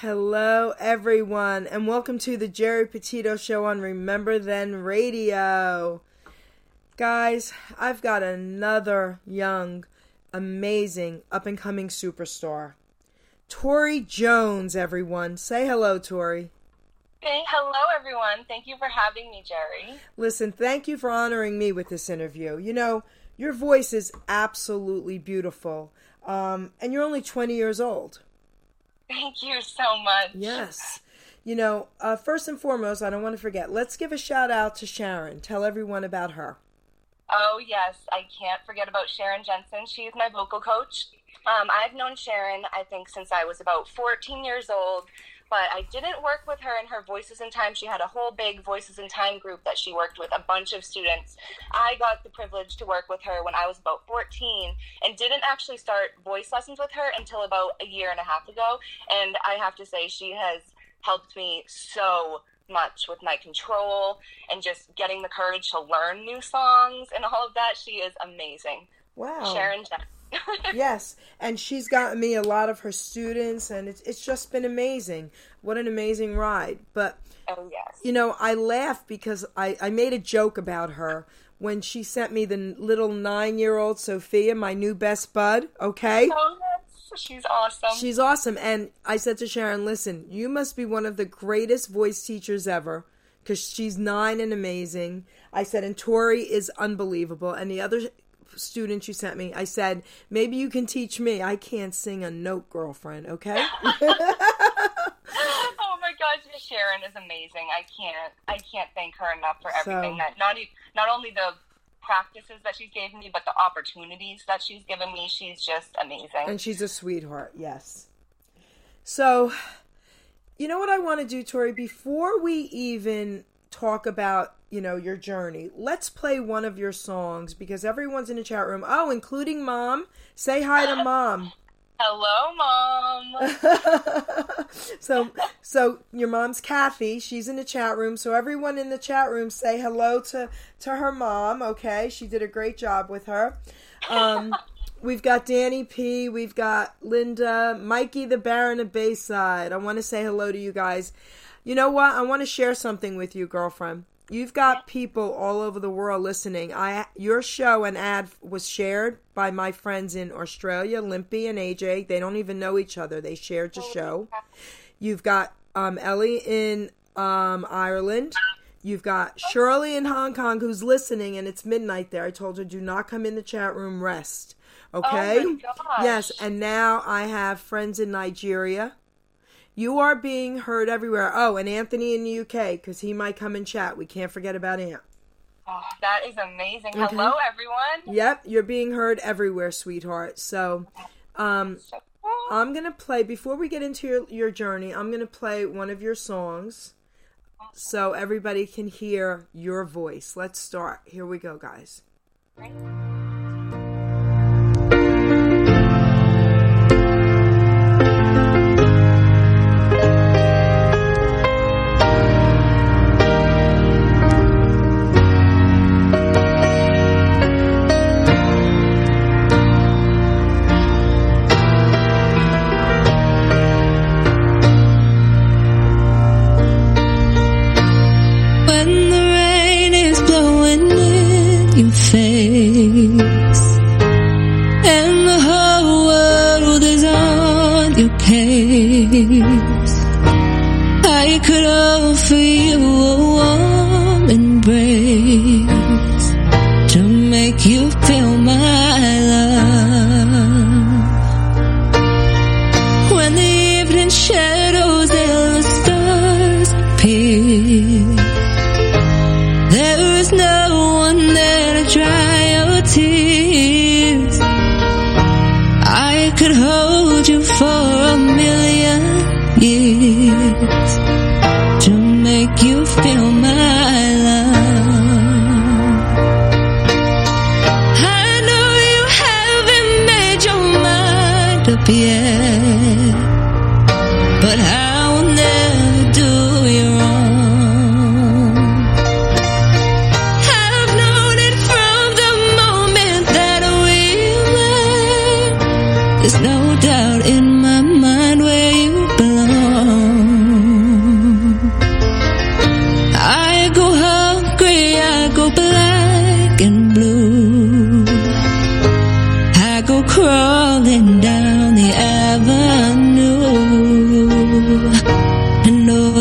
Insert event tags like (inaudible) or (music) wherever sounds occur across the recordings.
Hello, everyone, and welcome to the Geri Petito Show on Remember Then Radio. Guys, I've got another young, amazing, up and coming superstar. Tori Jones, everyone. Say hello, Tori. Hey, hello, everyone. Thank you for having me, Geri. Listen, thank you for honoring me with this interview. You know, your voice is absolutely beautiful, um, and you're only 20 years old. Thank you so much. Yes. You know, uh, first and foremost, I don't want to forget, let's give a shout out to Sharon. Tell everyone about her. Oh, yes. I can't forget about Sharon Jensen. She's my vocal coach. Um, I've known Sharon, I think, since I was about 14 years old, but I didn't work with her in her Voices in Time. She had a whole big Voices in Time group that she worked with, a bunch of students. I got the privilege to work with her when I was about 14 and didn't actually start voice lessons with her until about a year and a half ago. And I have to say, she has helped me so much with my control and just getting the courage to learn new songs and all of that. She is amazing. Wow. Sharon yes, and she's gotten me a lot of her students, and it's it's just been amazing. What an amazing ride! But oh yes, you know, I laugh because I I made a joke about her when she sent me the little nine year old Sophia, my new best bud. Okay. Oh, she's awesome. She's awesome, and I said to Sharon, "Listen, you must be one of the greatest voice teachers ever." Because she's nine and amazing. I said, and Tori is unbelievable. And the other student you sent me, I said, maybe you can teach me. I can't sing a note, girlfriend, okay? (laughs) (laughs) oh my gosh, Sharon is amazing. I can't I can't thank her enough for everything so, that not not only the practices that she's given me, but the opportunities that she's given me. She's just amazing. And she's a sweetheart, yes. So, you know what I want to do, Tori? Before we even talk about you know your journey let's play one of your songs because everyone's in the chat room oh including mom say hi to mom (laughs) hello mom (laughs) so so your mom's kathy she's in the chat room so everyone in the chat room say hello to to her mom okay she did a great job with her um (laughs) We've got Danny P. We've got Linda, Mikey the Baron of Bayside. I want to say hello to you guys. You know what? I want to share something with you, girlfriend. You've got people all over the world listening. I your show and ad was shared by my friends in Australia, Limpy and AJ. They don't even know each other. They shared the show. You've got um, Ellie in um, Ireland. You've got Shirley in Hong Kong who's listening, and it's midnight there. I told her, do not come in the chat room, rest. Okay? Oh yes, and now I have friends in Nigeria. You are being heard everywhere. Oh, and Anthony in the UK, because he might come and chat. We can't forget about Ant. Oh, that is amazing. Okay. Hello, everyone. Yep, you're being heard everywhere, sweetheart. So, um. I'm going to play, before we get into your, your journey, I'm going to play one of your songs so everybody can hear your voice. Let's start. Here we go, guys.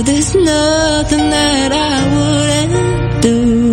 There's nothing that I wouldn't do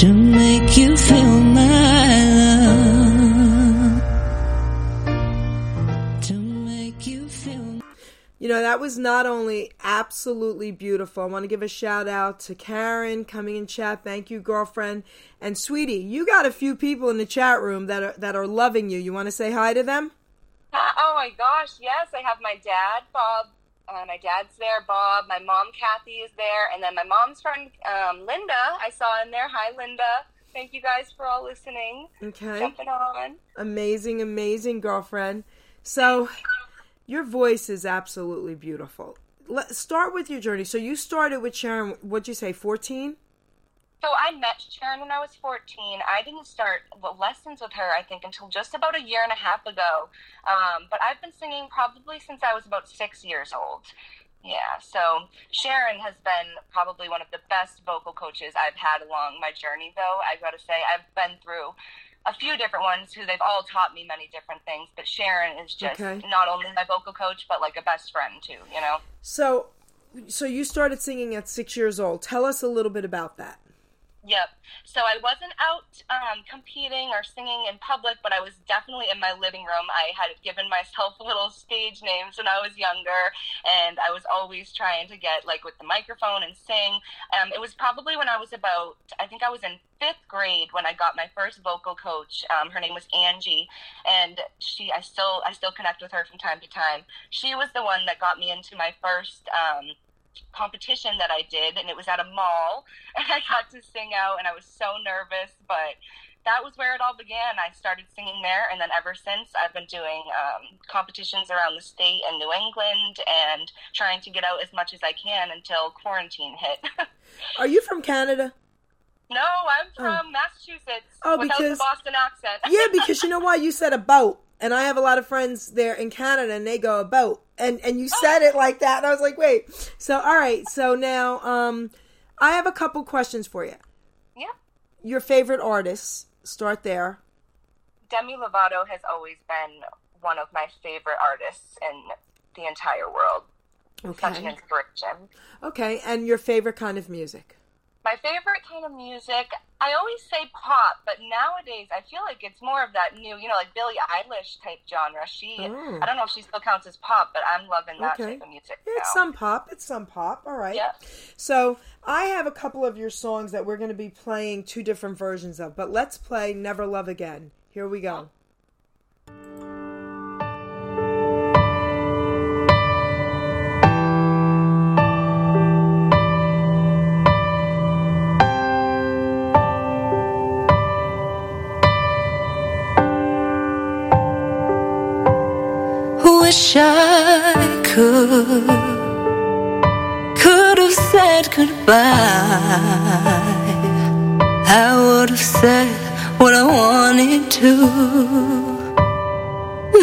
to make you feel my love. To make you feel. You know, that was not only absolutely beautiful. I want to give a shout out to Karen coming in chat. Thank you, girlfriend. And sweetie, you got a few people in the chat room that are that are loving you. You want to say hi to them? Oh my gosh, yes. I have my dad, Bob. Uh, my dad's there, Bob. My mom, Kathy, is there. And then my mom's friend, um, Linda, I saw in there. Hi, Linda. Thank you guys for all listening. Okay. Jumping on. Amazing, amazing girlfriend. So, your voice is absolutely beautiful. Let's start with your journey. So, you started with Sharon, what'd you say, 14? So I met Sharon when I was 14. I didn't start lessons with her, I think, until just about a year and a half ago. Um, but I've been singing probably since I was about six years old. Yeah, so Sharon has been probably one of the best vocal coaches I've had along my journey, though. I've got to say, I've been through a few different ones who they've all taught me many different things, but Sharon is just Okay. not only my vocal coach, but like a best friend, too, you know? So, so you started singing at six years old. Tell us a little bit about that. Yep. So I wasn't out um, competing or singing in public, but I was definitely in my living room. I had given myself (laughs) little stage names when I was younger, and I was always trying to get like with the microphone and sing. Um, it was probably when I was about, I think I was in fifth grade when I got my first vocal coach. Um, her name was Angie, and she, I still, I still connect with her from time to time. She was the one that got me into my first. Competition that I did, and it was at a mall, (laughs) and I got to sing out, and I was so nervous, but that was where it all began. I started singing there, and then ever since, I've been doing um, competitions around the state and New England, and trying to get out as much as I can until quarantine hit. (laughs) Are you from Canada? no, I'm from Massachusetts Oh, without because- the Boston accent. Yeah, because you know why you said a boat, and I have a lot of friends there in Canada, and they go a boat, and and you said it like that, and I was like, wait. So all right, so now um, I have a couple questions for you. yeah. Your favorite artists? Start there. Demi Lovato has always been one of my favorite artists in the entire world. Okay. Such an inspiration. Okay, and your favorite kind of music? My favorite kind of music, I always say pop, but nowadays I feel like it's more of that new, you know, like Billie Eilish type genre. She, Oh. I don't know if she still counts as pop, but I'm loving that Okay. type of music. It's some pop. It's some pop. All right. Yeah. So I have a couple of your songs that we're going to be playing two different versions of, but let's play "Never Love Again." Here we go. Oh. Wish I could, could have said goodbye. I would have said what I wanted to.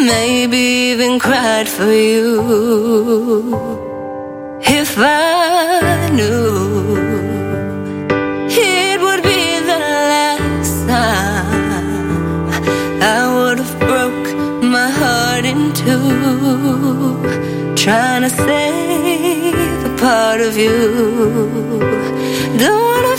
Maybe even cried for you. If I knew into trying to save a part of you. Don't wanna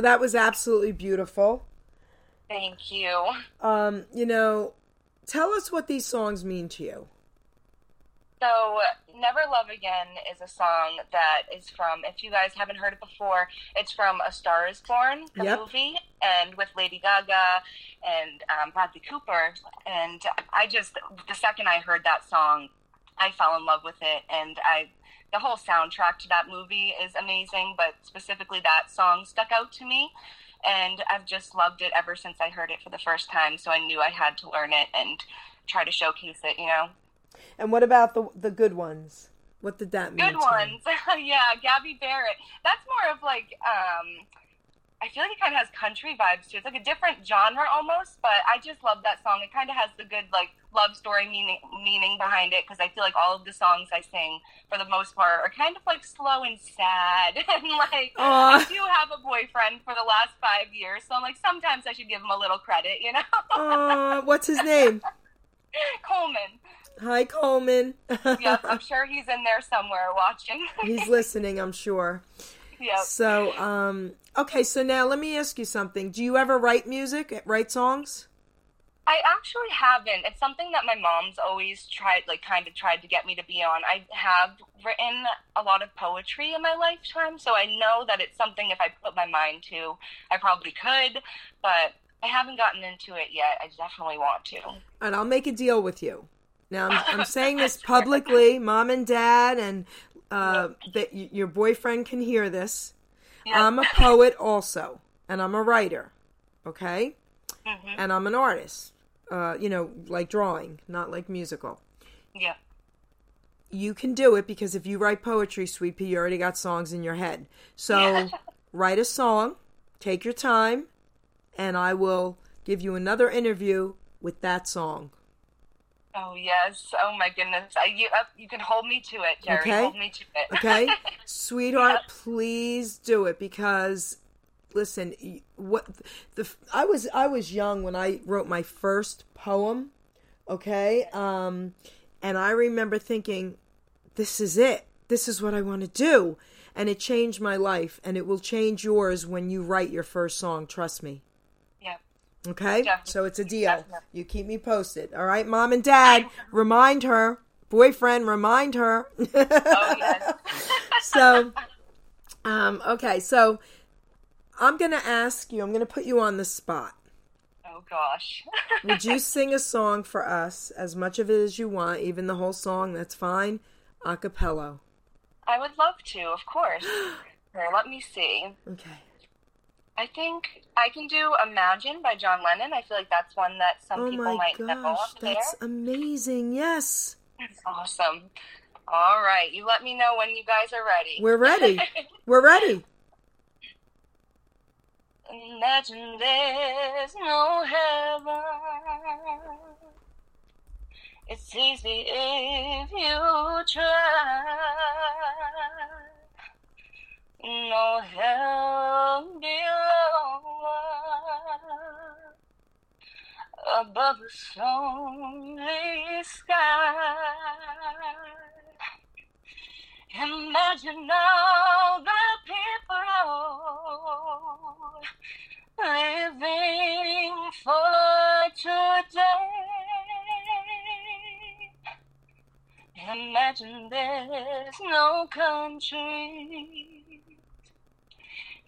So that was absolutely beautiful. Thank you. Um, you know, tell us what these songs mean to you. So, Never Love Again is a song that is from, if you guys haven't heard it before, it's from A Star is Born, the Yep. movie, and with Lady Gaga and um, Bradley Cooper. And I just, the second I heard that song, I fell in love with it. And I, the whole soundtrack to that movie is amazing, but specifically that song stuck out to me. And I've just loved it ever since I heard it for the first time. So I knew I had to learn it and try to showcase it, you know? And what about the the good ones? What did that mean? Good ones. (laughs) yeah, Gabby Barrett. That's more of like um I feel like it kind of has country vibes too. It's like a different genre almost, but I just love that song. It kind of has the good like love story meaning meaning behind it because I feel like all of the songs I sing for the most part are kind of like slow and sad (laughs) and like Aw. I do have a boyfriend for the last five years, so I'm like sometimes I should give him a little credit, you know. Uh, (laughs) what's his name? Coleman. Hi, Coleman. (laughs) Yep, I'm sure he's in there somewhere watching. He's listening, I'm sure. Yep. So, um, okay, so now let me ask you something. Do you ever write music, write songs? I actually haven't. It's something that my mom's always tried, like, kind of tried to get me to be on. I have written a lot of poetry in my lifetime, so I know that it's something if I put my mind to, I probably could, but I haven't gotten into it yet. I definitely want to. And I'll make a deal with you. Now, I'm, I'm (laughs) saying this publicly, mom and dad, and uh, that y- your boyfriend can hear this. Yeah. I'm a poet also, and I'm a writer, okay? Mhm. And I'm an artist, uh, you know, like drawing, not like musical. Yeah. You can do it because if you write poetry, Sweet Pea, you already got songs in your head. So (laughs) write a song, take your time, and I will give you another interview with that song. Oh yes. Oh my goodness. I, you uh, you can hold me to it, Geri. Okay. Hold me to it. (laughs) Okay, sweetheart, please do it because listen, what the I was I was young when I wrote my first poem. Okay, um, and I remember thinking, this is it. This is what I want to do, and it changed my life, and it will change yours when you write your first song. Trust me. Okay, Definitely. so it's a deal. Definitely. You keep me posted. All right, mom and dad, remind her. Boyfriend, remind her. Oh yes. (laughs) (laughs) so um okay so i'm gonna ask you i'm gonna put you on the spot oh gosh. (laughs) would you sing a song for us as much of it as you want even the whole song that's fine a cappella I would love to, of course. (gasps) Here, let me see. okay I think I can do Imagine by John Lennon. I feel like that's one that some oh people might know gosh there. that's amazing yes That's Awesome. All right. You let me know when you guys are ready. we're ready (laughs) we're ready Imagine there's no heaven. It's easy if you try. No hell below above the lonely sky. Imagine all the people living for today. Imagine there's no country.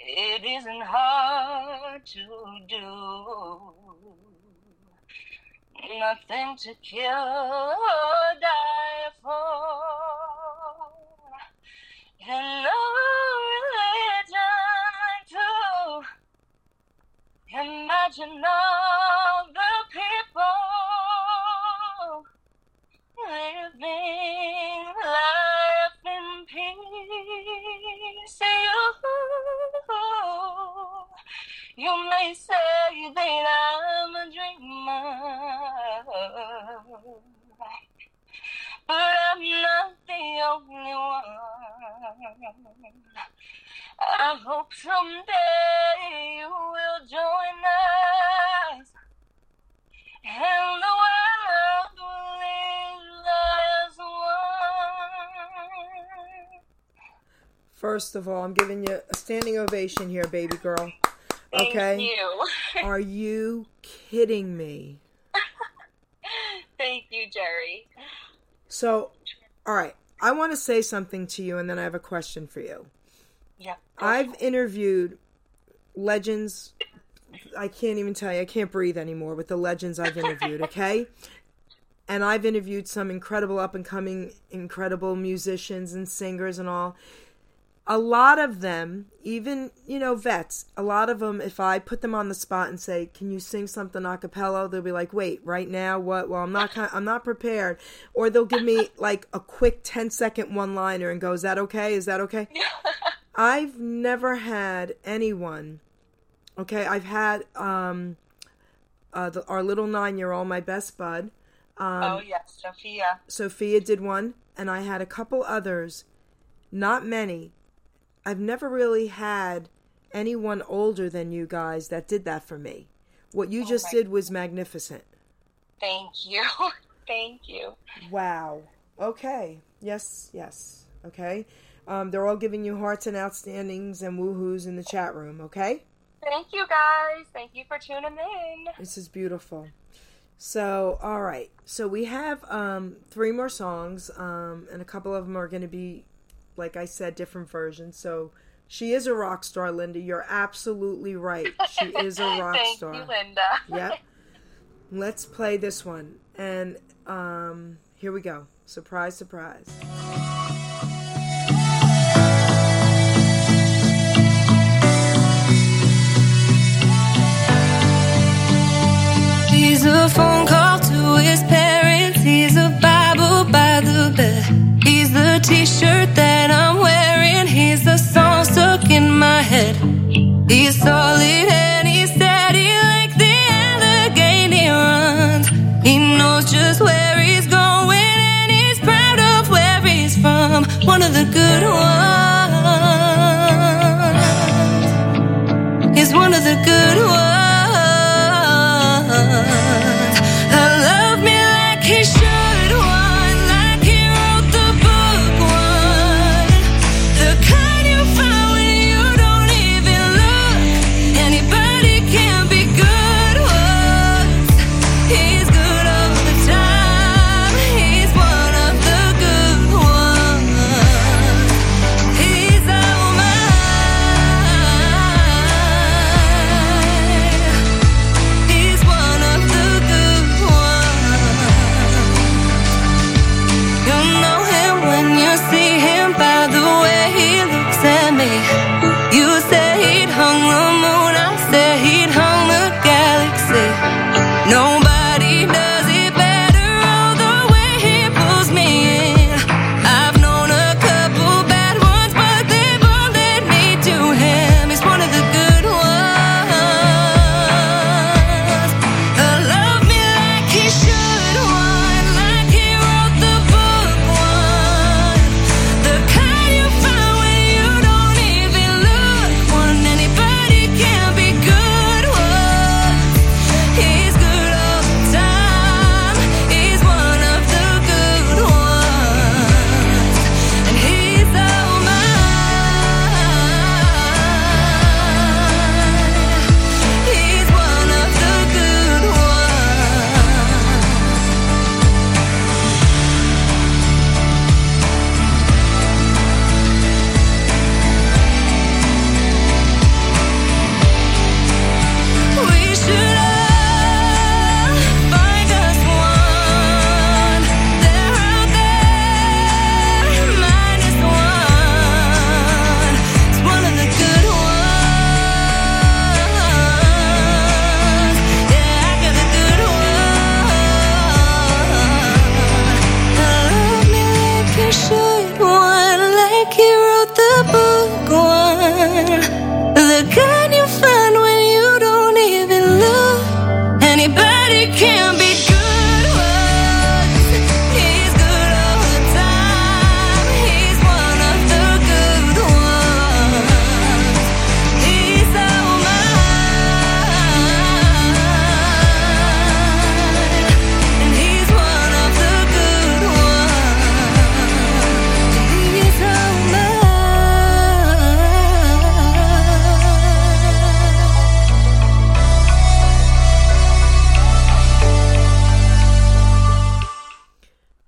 It isn't hard to do. Nothing to kill or die for. And no religion too. Imagine all the people living peace. You, you may say that I'm a dreamer, but I'm not the only one. I hope someday you will join us, and the first of all i'm giving you a standing ovation here baby girl Thank okay you. (laughs) are you kidding me (laughs) Thank you, Geri. So, all right, I want to say something to you, and then I have a question for you. Yeah. I've interviewed legends. I can't even tell you. I can't breathe anymore with the legends I've interviewed. (laughs) Okay, and I've interviewed some incredible up and coming, incredible musicians and singers and all. A lot of them, even you know vets, a lot of them. If I put them on the spot and say, "Can you sing something a cappella?" They'll be like, "Wait, right now? What? Well, I'm not. I'm not prepared." Or they'll give me like a quick 10 second one liner and go, "Is that okay? Is that okay?" (laughs) I've never had anyone. Okay, I've had um, uh, the, our little nine year old, my best bud. Um, oh yes, Sophia. Sophia did one, and I had a couple others, not many. I've never really had anyone older than you guys that did that for me. What you just did was magnificent. Thank you. (laughs) Thank you. Wow. Okay. Yes, yes. Okay. Um, they're all giving you hearts and outstandings and woohoos in the chat room, okay? Thank you guys. Thank you for tuning in. This is beautiful. So, all right. So we have um, three more songs, um, and a couple of them are going to be, like I said, different versions. So she is a rock star, Linda. You're absolutely right. (laughs) She is a rock Thank star. you, Linda. Yep. (laughs) Let's play this one. And um, here we go. Surprise, surprise. He's a phone call to his parents. He's a Bible by the bed. T-shirt that I'm wearing. He's the song stuck in my head. He's solid and he's steady like the Allegheny runs. He knows just where he's going and he's proud of where he's from. One of the good ones.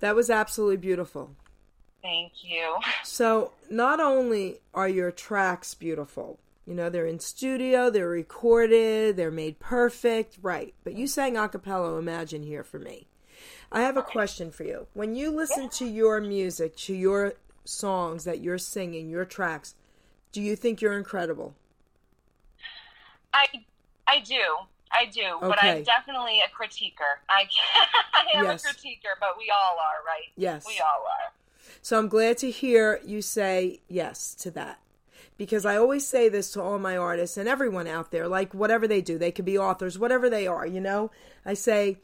That was absolutely beautiful. Thank you. So, not only are your tracks beautiful, you know, they're in studio, they're recorded, they're made perfect, right. But you sang a cappella Imagine here for me. I have a question for you. When you listen to your music, to your songs that you're singing, your tracks, do you think you're incredible? I I do. I do. But I'm definitely a critiquer. I, (laughs) I am Yes. a critiquer, but we all are, right? Yes. We all are. So I'm glad to hear you say yes to that. Because I always say this to all my artists and everyone out there, like whatever they do, they could be authors, whatever they are, you know? I say,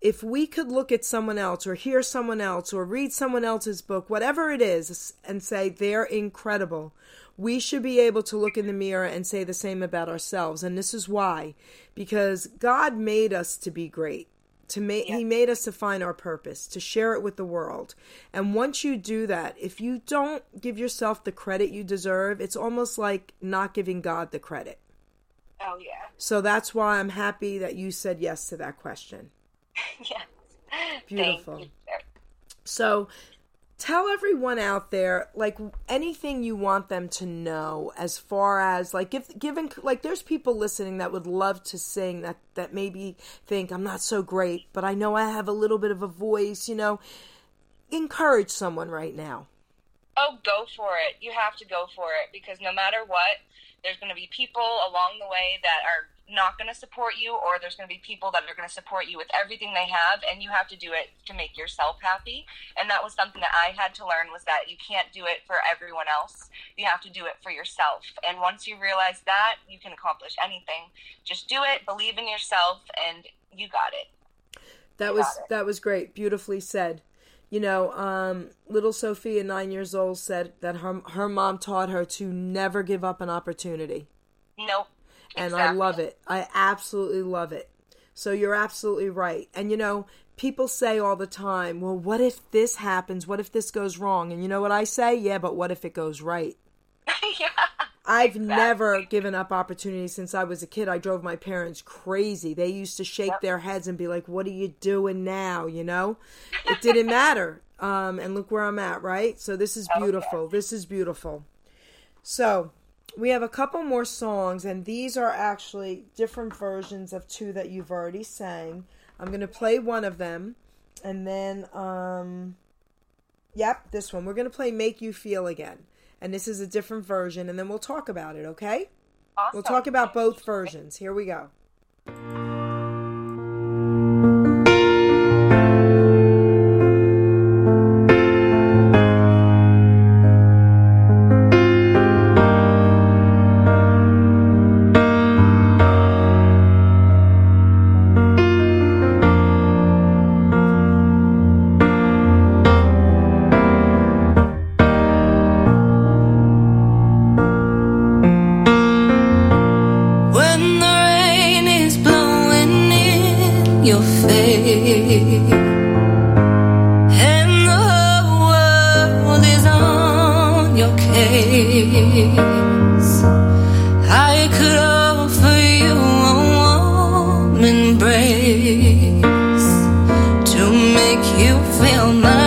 if we could look at someone else or hear someone else or read someone else's book, whatever it is, and say they're incredible, we should be able to look in the mirror and say the same about ourselves. And this is why. Because God made us to be great to make he made us to find our purpose to share it with the world and once you do that if you don't give yourself the credit you deserve it's almost like not giving god the credit Oh yeah. so that's why i'm happy that you said yes to that question (laughs) yes. Beautiful. So tell everyone out there like anything you want them to know as far as like give given like there's people listening that would love to sing that that maybe think I'm not so great but I know I have a little bit of a voice you know encourage someone right now Oh, go for it. You have to go for it because no matter what, there's going to be people along the way that are not going to support you, or there's going to be people that are going to support you with everything they have, and you have to do it to make yourself happy. And that was something that I had to learn was that you can't do it for everyone else. You have to do it for yourself. And once you realize that, you can accomplish anything. Just do it, believe in yourself, and you got it. That was that was great. Beautifully said. You know, um, little Sophia, nine years old, said that her her mom taught her to never give up an opportunity, Nope. And I love it. I absolutely love it. So you're absolutely right. And you know, people say all the time, "Well, what if this happens? What if this goes wrong?" And you know what I say? Yeah, but what if it goes right? (laughs) yeah. I've never given up opportunities since I was a kid. I drove my parents crazy. They used to shake their heads and be like, "What are you doing now?" You know, it didn't matter. Um, and look where I'm at, right? So this is (laughs) beautiful. This is beautiful. So we have a couple more songs, and these are actually different versions of two that you've already sang. I'm gonna play one of them, and then um, yep, this one. We're gonna play "Make You Feel Again." and this is a different version, and then we'll talk about it, okay? Awesome. We'll talk about both versions. Here we go. Feel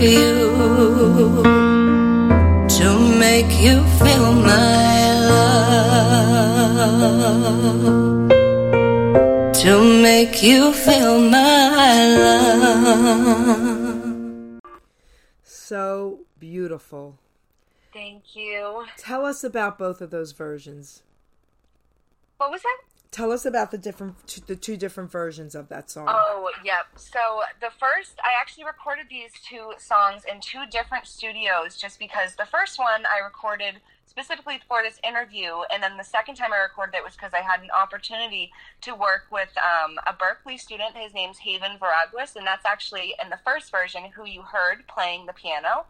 you to make you feel my love. To make you feel my love. So beautiful. Thank you. Tell us about both of those versions. What was that? Tell us about the different, the two different versions of that song. Oh, yep. So the first, I actually recorded these two songs in two different studios just because the first one I recorded specifically for this interview, and then the second time I recorded it was because I had an opportunity to work with um, a Berklee student. His name's Haven Veraguas, and that's actually in the first version who you heard playing the piano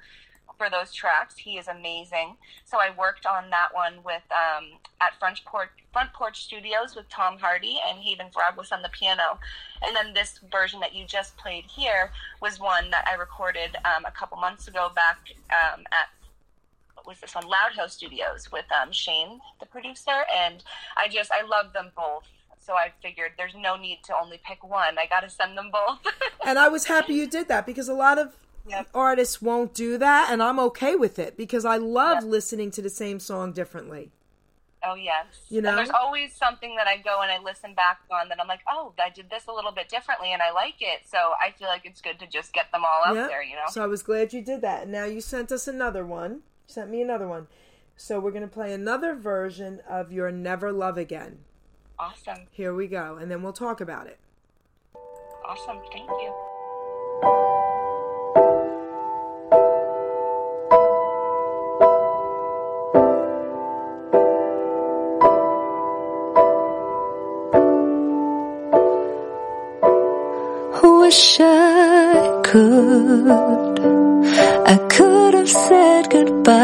for those tracks. He is amazing. So I worked on that one with um, at Front Porch Front Porch Studios with Tom Hardy and Haven Veraguas on the piano. And then this version that you just played here was one that I recorded um, a couple months ago back um, at what was this one Loud House Studios with um, Shane, the producer. And I just I love them both. So I figured there's no need to only pick one. I got to send them both. (laughs) and I was happy you did that because a lot of Yep. artists won't do that, and I'm okay with it because I love Yep. listening to the same song differently. Oh yes. You And know? there's always something that I go and I listen back on that I'm like, oh, I did this a little bit differently and I like it. So I feel like it's good to just get them all out Yep. there, you know. So I was glad you did that. And now you sent us another one. You sent me another one. So we're going to play another version of your Never Love Again. awesome. Here we go, and then we'll talk about it. Awesome. Thank you. Wish I could. I could have said goodbye.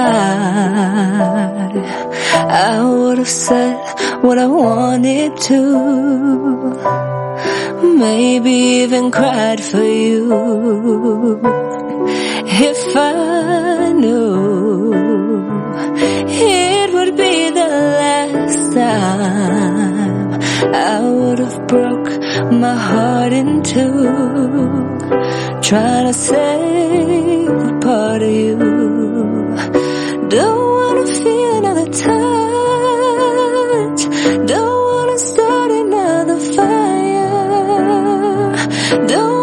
I would have said what I wanted to. Maybe even cried for you. If I knew it would be the last time I would have broke my heart in two. Trying to save a part of you. Don't wanna feel another touch. Don't wanna start another fire. Don't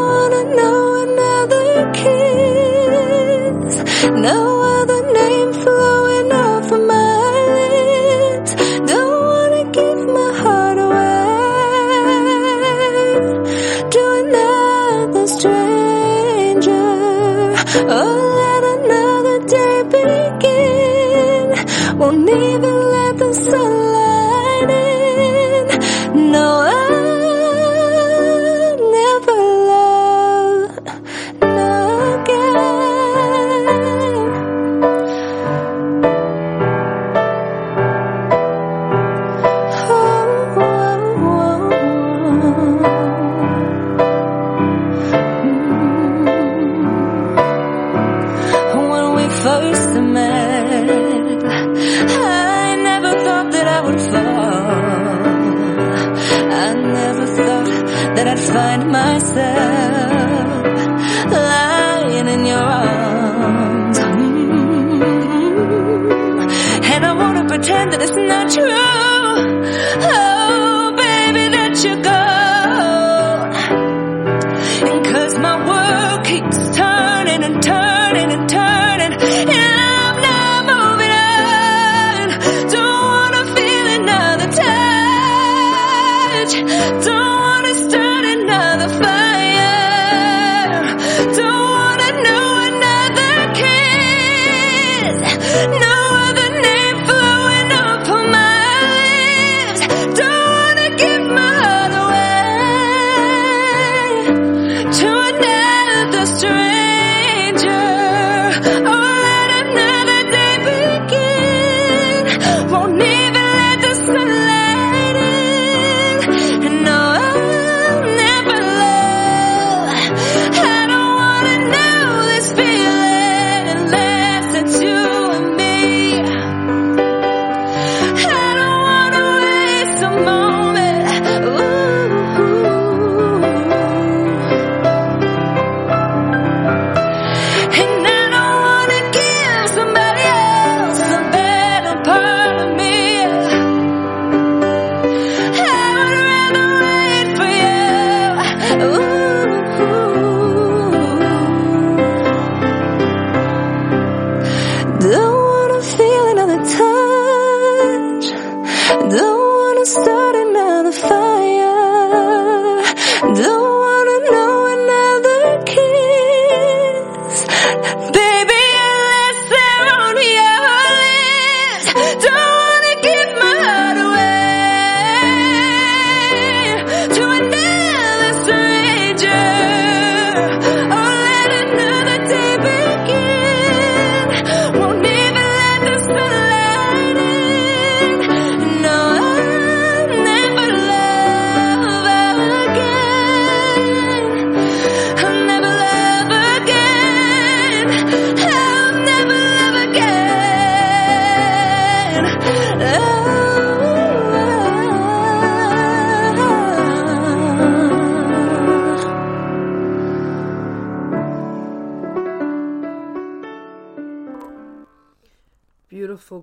Don't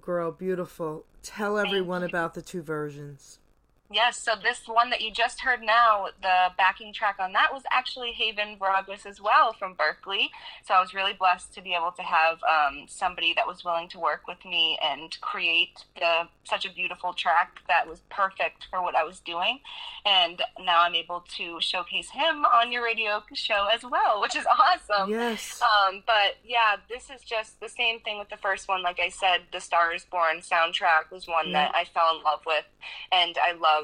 girl, beautiful. Tell everyone about the two versions. Yes, so this one that you just heard now, the backing track on that was actually Haven Broadwis as well from Berklee. So I was really blessed to be able to have um, somebody that was willing to work with me and create the, such a beautiful track that was perfect for what I was doing. And now I'm able to showcase him on your radio show as well, which is awesome. Yes. Um, but yeah, this is just the same thing with the first one. Like I said, the Star is Born soundtrack was one that I fell in love with, and I love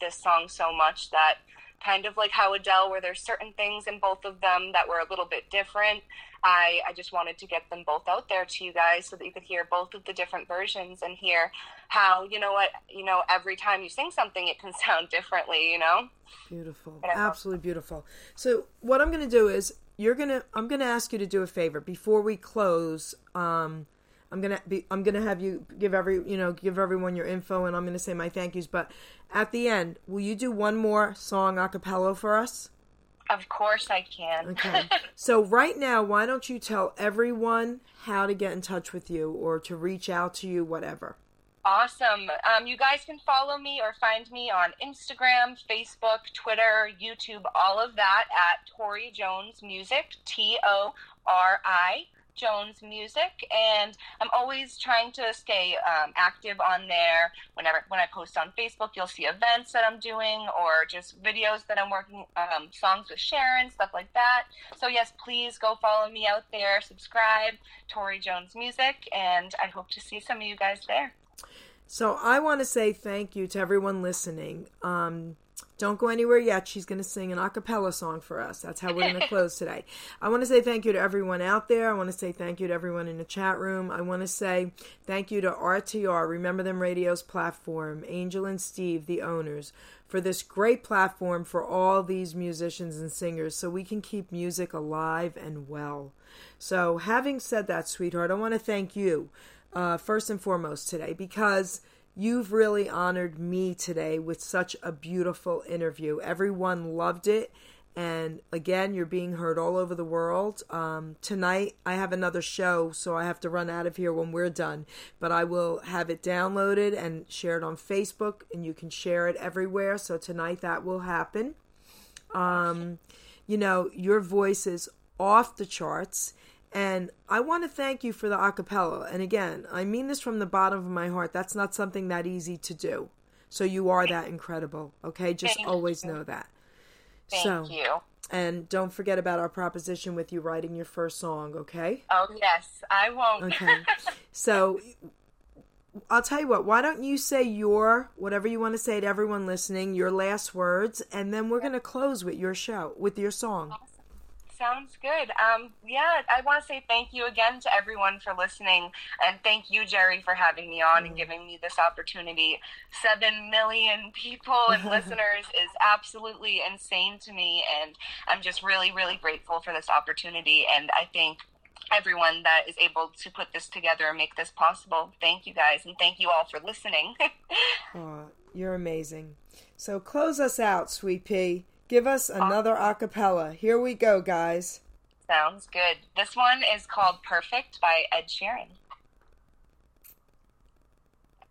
this song so much that kind of like how Adele, where there's certain things in both of them that were a little bit different. I, I just wanted to get them both out there to you guys so that you could hear both of the different versions and hear how, you know what, you know, every time you sing something, it can (laughs) sound differently, you know? Beautiful. Yeah. Absolutely beautiful. So what I'm going to do is you're going to I'm going to ask you to do a favor before we close. Um I'm going to be I'm going to have you give every, you know, give everyone your info and I'm going to say my thank yous, but at the end, will you do one more song a cappella for us? Of course I can. Okay. (laughs) so right now, why don't you tell everyone how to get in touch with you or to reach out to you, whatever. Awesome. Um, you guys can follow me or find me on Instagram, Facebook, Twitter, YouTube, all of that at Tori Jones Music, T O R I Jones Music, and I'm always trying to stay um, active on there. Whenever when I post on Facebook, you'll see events that I'm doing or just videos that I'm working, um, songs with Sharon, stuff like that. So yes, please go follow me out there, subscribe, Tori Jones Music, and I hope to see some of you guys there. So I want to say thank you to everyone listening. Um, don't go anywhere yet. She's going to sing an a cappella song for us. That's how we're going (laughs) to close today. I want to say thank you to everyone out there. I want to say thank you to everyone in the chat room. I want to say thank you to RTR, Remember Then Radio's platform, Angel and Steve, the owners, for this great platform for all these musicians and singers so we can keep music alive and well. So, having said that, sweetheart, I want to thank you uh, first and foremost today because you've really honored me today with such a beautiful interview. Everyone loved it. And again, you're being heard all over the world. Um, tonight, I have another show, so I have to run out of here when we're done. But I will have it downloaded and shared on Facebook, and you can share it everywhere. So tonight, that will happen. Um, you know, your voice is off the charts. And I want to thank you for the acapella. And again, I mean this from the bottom of my heart. That's not something that easy to do. So you are that incredible. Okay? Just Thank always you. know that. Thank so, you. and don't forget about our proposition with you writing your first song, okay? Oh yes, I won't. Okay. so I'll tell you what, why don't you say your whatever you want to say to everyone listening, your last words, and then we're going to close with your show, with your song. Sounds good. Um, yeah, I want to say thank you again to everyone for listening, and thank you, Geri, for having me on and giving me this opportunity. Seven million people and (laughs) listeners is absolutely insane to me, and I'm just really, really grateful for this opportunity. And I think everyone that is able to put this together and make this possible. Thank you guys, and thank you all for listening. (laughs) Aw, you're amazing. So close us out, Sweet Pea. Give us another acapella. Here we go, guys. Sounds good. This one is called Perfect by Ed Sheeran.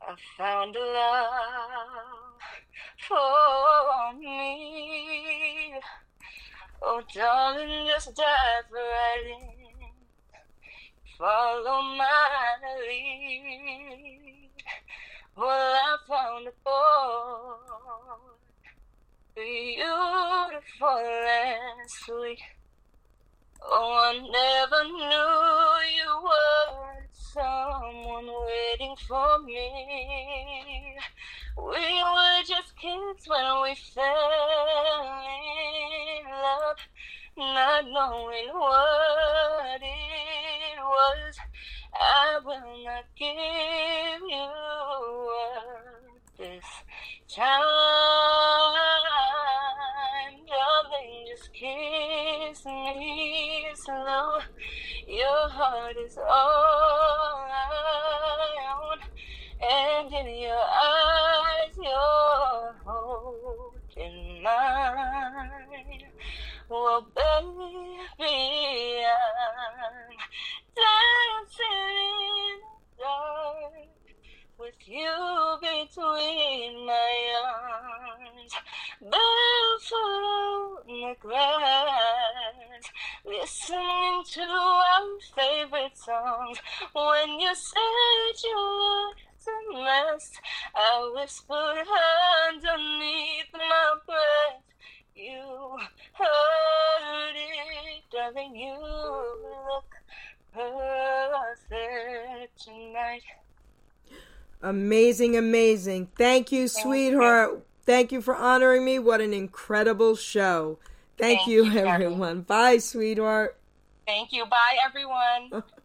I found a love for me. Oh, darling, just dive right in. follow my lead. Well, I found a boy, beautiful and sweet. Oh, I never knew you were someone waiting for me. We were just kids when we fell in love, not knowing what it was. I will not give you up this time, heart is all I own, and in your eyes, you're holding mine. Well, baby, I'm dancing in the dark with you between my arms, barefoot on the grass, listening to our favorite songs. When you said you were the rest, I whispered underneath my breath. You heard it, darling. You look perfect tonight. Amazing, amazing. Thank you, sweetheart. Thank you for honoring me. What an incredible show. Thank, Thank you, you, everyone. Bye, sweetheart. Thank you. Bye, everyone. (laughs)